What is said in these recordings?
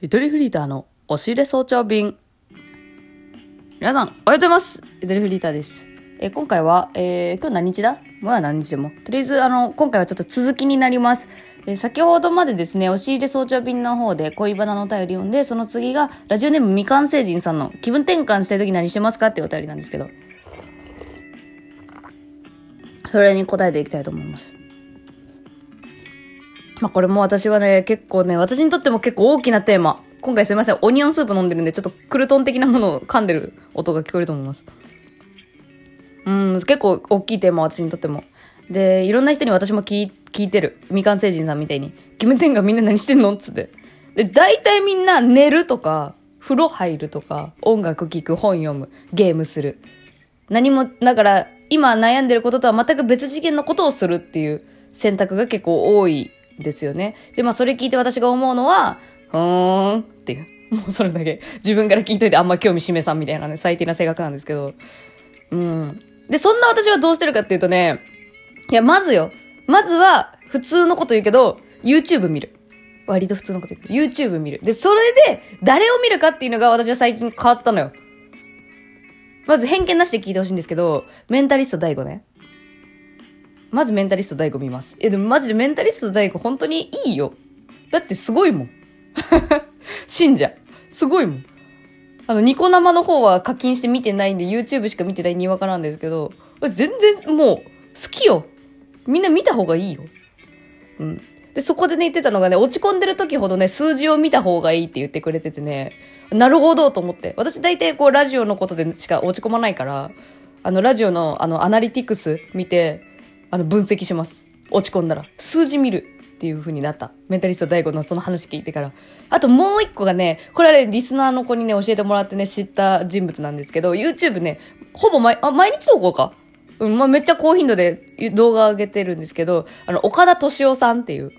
ゆとりフリーターの押し入れ早朝便。皆さん、おはようございます。ゆとりフリーターです。えー今回は、えー今日何日だ？もうは何日でも。とりあえず、あの、今回はちょっと続きになります。えー先ほどまでですね、押し入れ早朝便の方で恋バナのお便り読んで、その次が、ラジオネーム未完成人さんの気分転換したい時何してますかっていうお便りなんですけど、それに答えていきたいと思います。まあこれも私はね、結構ね、私にとっても結構大きなテーマ。今回すいません、オニオンスープ飲んでるんで、ちょっとクルトン的なものを噛んでる音が聞こえると思います。うん、結構大きいテーマ、私にとっても。で、いろんな人に私も聞い聞いてる。未完成人さんみたいに。気分転換みんな何してんのっつって。で、大体みんな寝るとか、風呂入るとか、音楽聴く、本読む、ゲームする。何も、だから、今悩んでることとは全く別次元のことをするっていう選択が結構多いですよね。で、まあそれ聞いて私が思うのは、ふーんっていう。もうそれだけ。自分から聞いといてあんま興味示さんみたいなね、最低な性格なんですけど。うん。で、そんな私はどうしてるかっていうとね、いや、まずよ。まずは、普通のこと言うけど、YouTube 見る。割と普通のこと言うけど、YouTube 見る。で、それで、誰を見るかっていうのが私は最近変わったのよ。まず偏見なしで聞いてほしいんですけど、メンタリスト DAIGO ね。まずメンタリスト DAIGO 見ます。え、でもマジでメンタリスト DAIGO 本当にいいよ。だってすごいもん。信者。すごいもん。あの、ニコ生の方は課金して見てないんで、YouTube しか見てないにわかなんですけど、全然もう、好きよ。みんな見た方がいいよ。うん。で、そこでね、言ってたのがね、落ち込んでる時ほどね、数字を見た方がいいって言ってくれててね、なるほどと思って。私大体こう、ラジオのことでしか落ち込まないから、あの、ラジオの、あの、アナリティクス見て、あの、分析します。落ち込んだら。数字見るっていう風になった。メンタリスト大悟のその話聞いてから。あともう一個がね、これはね、リスナーの子にね、教えてもらってね、知った人物なんですけど、YouTube ね、ほぼ毎、あ、毎日投稿かうん、まあ、めっちゃ高頻度で動画上げてるんですけど、あの、岡田敏夫さんっていう、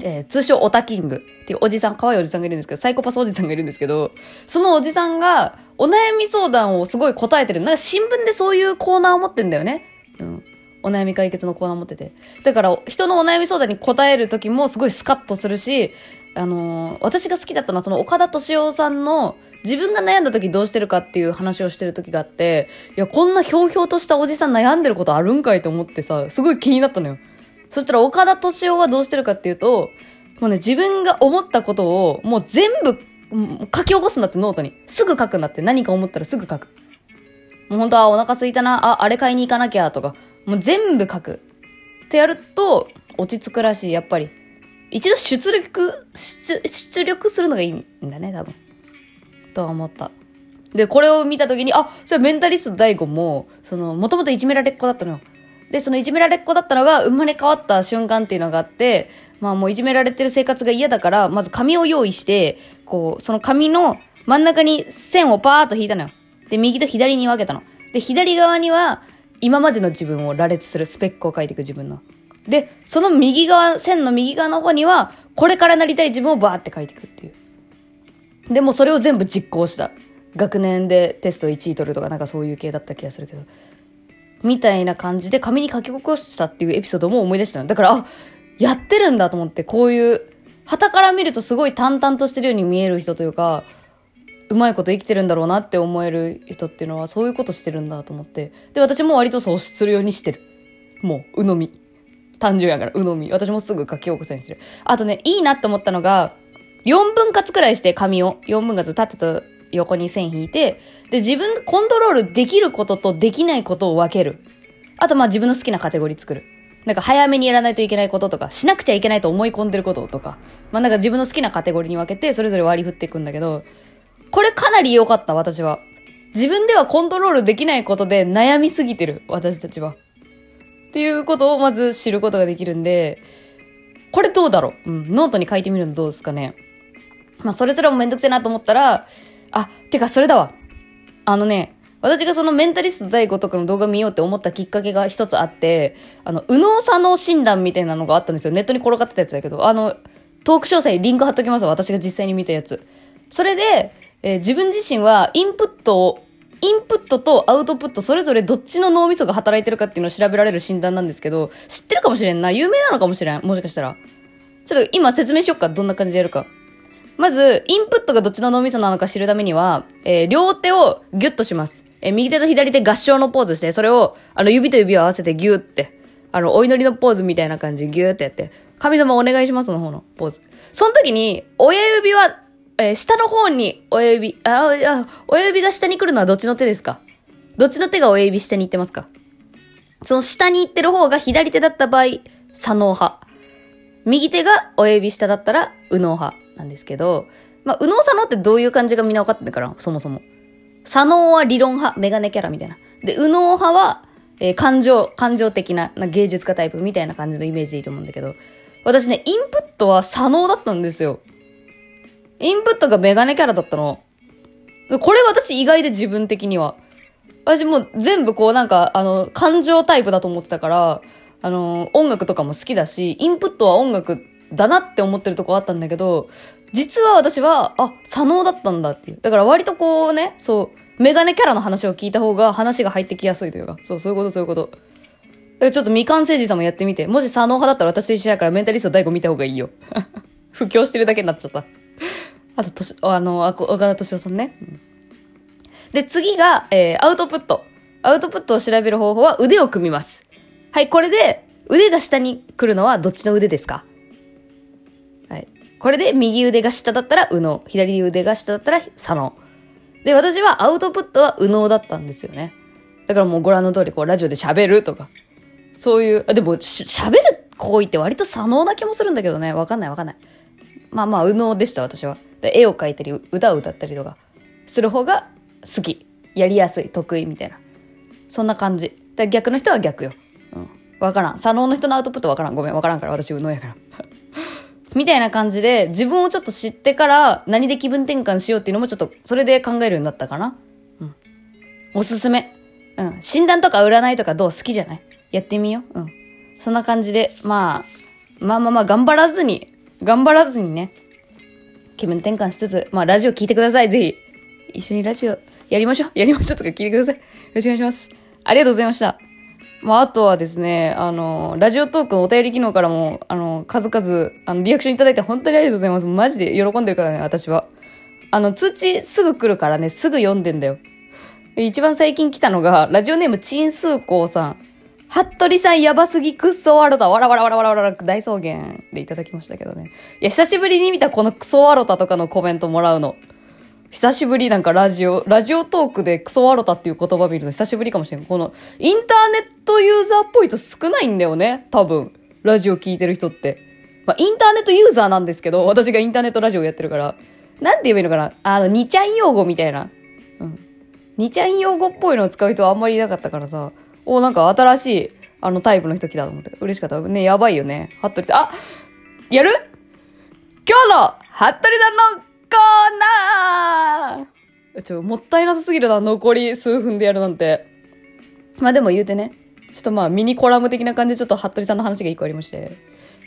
えー通称オタキングっていうおじさん、可愛いおじさんがいるんですけど、サイコパスおじさんがいるんですけど、そのおじさんがお悩み相談をすごい答えてる。なんか新聞でそういうコーナーを持ってんだよね。うん。お悩み解決のコーナー持ってて。だから、人のお悩み相談に答える時もすごいスカッとするし、あのー私が好きだったのはその岡田敏夫さんの自分が悩んだ時どうしてるかっていう話をしてる時があって、いや、こんなひょうひょうとしたおじさん悩んでることあるんかいと思ってさ、すごい気になったのよ。そしたら岡田敏夫はどうしてるかっていうと、もうね、自分が思ったことをもう全部書き起こすんだってノートに。すぐ書くんだって。何か思ったらすぐ書く。もう本当はお腹空いたな、あ、あれ買いに行かなきゃとか、もう全部書く。ってやると、落ち着くらしい、やっぱり。一度出力、出、出力するのがいいんだね、多分。とは思った。で、これを見たときに、あ、それメンタリスト大悟も、その、もともといじめられっ子だったのよ。で、そのいじめられっ子だったのが生まれ変わった瞬間っていうのがあって、まあもういじめられてる生活が嫌だから、まず紙を用意して、こう、その紙の真ん中に線をパーッと引いたのよ。で、右と左に分けたの。で、左側には、今までの自分を羅列するスペックを書いていく自分の。で、その右側、線の右側の方には、これからなりたい自分をバーって書いていくっていう。でもそれを全部実行した。学年でテスト1位取るとかなんかそういう系だった気がするけど。みたいな感じで紙に書き起こしたっていうエピソードも思い出したの。だから、あ、やってるんだと思って、こういう、旗から見るとすごい淡々としてるように見える人というか、うまいこと生きてるんだろうなって思える人っていうのはそういうことしてるんだと思って。で、私も割とそうするようにしてる。もう、鵜呑み。単純やから、鵜呑み。私もすぐ書き起こすようにする。あとね、いいなって思ったのが、4分割くらいして紙を、4分割縦と横に線引いて、で、自分がコントロールできることとできないことを分ける。あと、まあ自分の好きなカテゴリー作る。なんか早めにやらないといけないこととか、しなくちゃいけないと思い込んでることとか、まあなんか自分の好きなカテゴリーに分けて、それぞれ割り振っていくんだけど、これかなり良かった、私は。自分ではコントロールできないことで悩みすぎてる、私たちは。っていうことをまず知ることができるんで、これどうだろう？うん、ノートに書いてみるのどうですかねまあ、それすらもめんどくせえなと思ったら、あ、てかそれだわ。あのね、私がそのメンタリスト第5とかの動画見ようって思ったきっかけが一つあって、あの、右脳左脳診断みたいなのがあったんですよ。ネットに転がってたやつだけど、あの、トーク詳細リンク貼っときますわ。私が実際に見たやつ。それで、えー自分自身はインプットを、インプットとアウトプットそれぞれどっちの脳みそが働いてるかっていうのを調べられる診断なんですけど、知ってるかもしれんな。有名なのかもしれん。もしかしたら。ちょっと今説明しよっか。どんな感じでやるか。まず、インプットがどっちの脳みそなのか知るためには、えー、両手をギュッとします。えー、右手と左手合掌のポーズして、それを、あの、指と指を合わせてギューって、あの、お祈りのポーズみたいな感じギューってやって、神様お願いしますの方のポーズ。その時に、親指は、えー、下の方に親指、あ、あ、親指が下に来るのはどっちの手ですか？どっちの手が親指下に行ってますか？その下に行ってる方が左手だった場合、左脳派。右手が親指下だったら右脳派なんですけど、まあ、右脳左脳ってどういう感じがみんな分かってるから、そもそも。左脳は理論派、メガネキャラみたいな。で、右脳派は、えー、感情、感情的なな芸術家タイプみたいな感じのイメージでいいと思うんだけど、私ね、インプットは左脳だったんですよ。インプットがメガネキャラだったの。これ私意外で自分的には。私もう全部こうなんか、あの、感情タイプだと思ってたから、あの、音楽とかも好きだし、インプットは音楽だなって思ってるとこあったんだけど、実は私は、あ、左脳だったんだっていう。だから割とこうね、そう、メガネキャラの話を聞いた方が話が入ってきやすいというか、そう、そういうこと、そういうこと。ちょっと未完成人さんもやってみて。もし左脳派だったら私と一緒やからメンタリスト大悟見た方がいいよ。布教してるだけになっちゃった。あと、とし、あの、あ、岡田敏夫さんね。で、次が、えー、アウトプット。アウトプットを調べる方法は腕を組みます。はい、これで、腕が下に来るのはどっちの腕ですか？はい。これで右腕が下だったら右脳、左腕が下だったら左脳。で、私はアウトプットは右脳だったんですよね。だからもうご覧の通り、こう、ラジオで喋るとか、そういう、あでも、喋る行為って割と左脳な気もするんだけどね。わかんないわかんない。まあまあ、右脳でした、私は。絵を描いたり、歌を歌ったりとか、する方が好き。やりやすい、得意みたいな。そんな感じ。で逆の人は逆よ。うん。わからん。左脳の人のアウトプットわからん。ごめん、わからんから。私、右脳やから。みたいな感じで、自分をちょっと知ってから何で気分転換しようっていうのもちょっと、それで考えるようになったかな。うん。おすすめ。うん。診断とか占いとかどう好きじゃない？やってみよう。うん。そんな感じで、まあ、まあまあまあ、頑張らずに、頑張らずにね、気分転換しつつ、まあ、ラジオ聞いてください、ぜひ。一緒にラジオやりましょうやりましょうとか聞いてください。よろしくお願いします。ありがとうございました。まあ、あとはですね、あの、ラジオトークのお便り機能からも、あの、数々、あの、リアクションいただいて本当にありがとうございます。マジで喜んでるからね、私は。あの、通知すぐ来るからね、すぐ読んでんだよ。一番最近来たのが、ラジオネームチンスーコーさん。服部さんやばすぎクッソワロタ、わらわらわらわらわら大草原でいただきましたけどね。いや、久しぶりに見たこのクソワロタとかのコメントもらうの。久しぶりなんかラジオ、ラジオトークでクソワロタっていう言葉見るの久しぶりかもしれん。この、インターネットユーザーっぽい人少ないんだよね。多分。ラジオ聞いてる人って。まあ、インターネットユーザーなんですけど、私がインターネットラジオやってるから。なんて言えばいいのかなあの、2ちゃん用語みたいな。うん。2ちゃん用語っぽいのを使う人はあんまりいなかったからさ。お、なんか新しい、あのタイプの人来たと思って。嬉しかった。ね、やばいよね。服部さん。あやる？今日の、服部さんのコーナーちょ、もったいなさすぎるな、残り数分でやるなんて。まあでも言うてね、ちょっとまあミニコラム的な感じでちょっと服部さんの話が一個ありまして、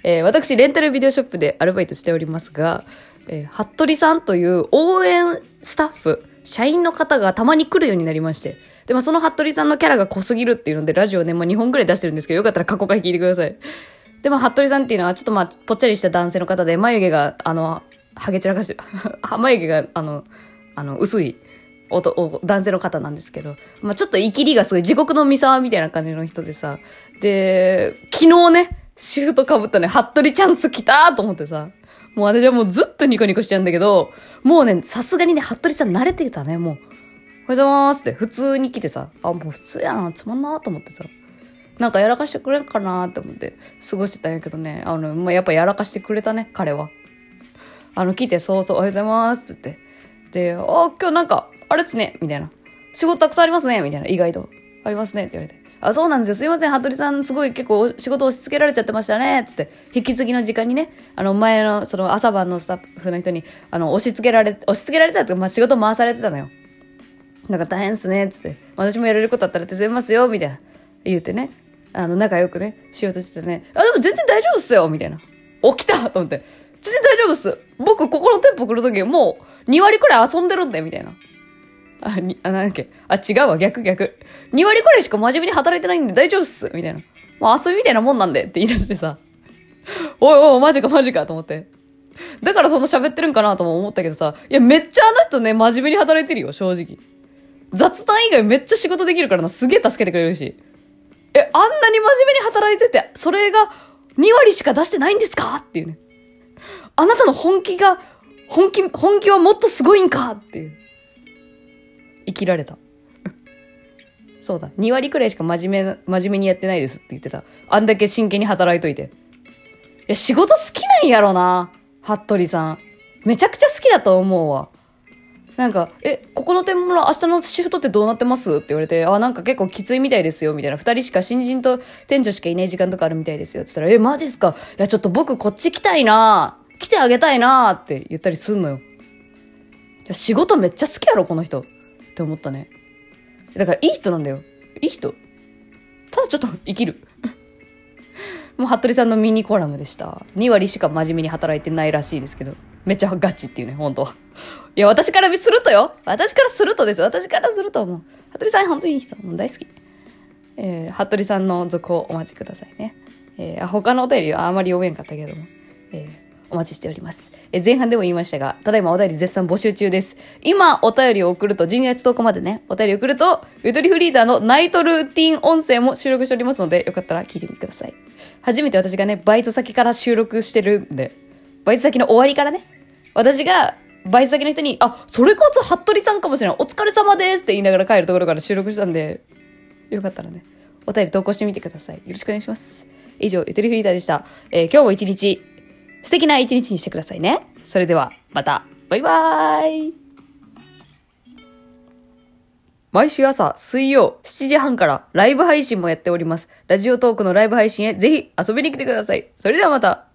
えー、私、レンタルビデオショップでアルバイトしておりますが、えー、服部さんという応援スタッフ、社員の方がたまに来るようになりまして、でもその服部さんのキャラが濃すぎるっていうので、ラジオね、まあ2本くらい出してるんですけど、よかったら過去回聞いてください。でも、服部さんっていうのは、ちょっとまあ、ぽっちゃりした男性の方で、眉毛が、あの、ハゲ散らかしてる。眉毛が、あの、あの、薄いおとお男性の方なんですけど、まあ、ちょっと生きりがすごい地獄の三沢みたいな感じの人でさ、で、昨日ね、シュート被ったね、服部チャンス来たと思ってさ、もう私はもうずっとニコニコしちゃうんだけど、もうね、さすがにね、服部さん慣れてたね、もう。おはようございますって普通に来てさ、あ、もう普通やな、つまんなと思ってさ。なんかやらかしてくれんかなって思って過ごしてたんやけどね。あの、まあ、やっぱやらかしてくれたね、彼は。あの、来て、そうそう、おはようございますって。で、あ、今日なんか、あれっすねみたいな。仕事たくさんありますねみたいな、意外と。ありますねって言われて。あ、そうなんですよ。すいません。服部さん、すごい結構仕事押し付けられちゃってましたね。つって、引き継ぎの時間にね、あの、前の、その朝晩のスタッフの人に、あの、押し付けられ、押し付けられたって、まあ、仕事回されてたのよ。なんか大変っすね。つって、私もやれることあったら手伝いますよ。みたいな。言うてね。あの、仲良くね、しようとしてね。あ、でも全然大丈夫っすよ。みたいな。起きたと思って。全然大丈夫っす。僕、ここの店舗来るとき、もう、2割くらい遊んでるんで、みたいな。あ、に、あ、なんだっけ。あ、違うわ、逆逆。2割くらいしか真面目に働いてないんで大丈夫っす。みたいな。もう遊びみたいなもんなんでって言い出してさ。おいおい、マジかマジかと思って。だからそんな喋ってるんかなとも思ったけどさ、いや、めっちゃあの人ね、真面目に働いてるよ、正直。雑談以外めっちゃ仕事できるからな、すげえ助けてくれるし。え、あんなに真面目に働いてて、それが2割しか出してないんですか？っていうね。あなたの本気が、本気、本気はもっとすごいんか？っていう。生きられた。そうだ。2割くらいしか真面目、真面目にやってないですって言ってた。あんだけ真剣に働いといて。いや、仕事好きなんやろな。服部さん。めちゃくちゃ好きだと思うわ。なんか、え、ここの天ぷら明日のシフトってどうなってます？って言われて、あ、なんか結構きついみたいですよ、みたいな。二人しか新人と店長しかいない時間とかあるみたいですよ。って言ったら、え、マジっすか？いや、ちょっと僕こっち来たいな来てあげたいなって言ったりすんのよ。いや、仕事めっちゃ好きやろ、この人。って思ったね。だからいい人なんだよ。いい人。ただちょっと生きる。もう、服部さんのミニコラムでした。2割しか真面目に働いてないらしいですけど。めっちゃガチっていうね、本当。いや、私からするとよ。私からするとです。私からするともう、服部さん本当にいい人。もう大好き。えー、服部さんの続報お待ちくださいね。えー、他のお便りはあまり読めんかったけども。えーお待ちしております。え前半でも言いましたが、ただいまお便り絶賛募集中です。今お便りを送ると、12月10日までね、お便り送ると、ゆとりフリーダーのナイトルーティン音声も収録しておりますので、よかったら聞いてみてください。初めて私がね、バイト先から収録してるんで、バイト先の終わりからね、私がバイト先の人に、あ、それこそ服部さんかもしれない。お疲れ様ですって言いながら帰るところから収録したんで、よかったらね、お便り投稿してみてください。よろしくお願いします。以上、ゆとりフリーダーでした。えー今日も一日、素敵な一日にしてくださいね。それでは、また。バイバーイ。毎週朝、水曜、7時半からライブ配信もやっております。ラジオトークのライブ配信へぜひ遊びに来てください。それではまた。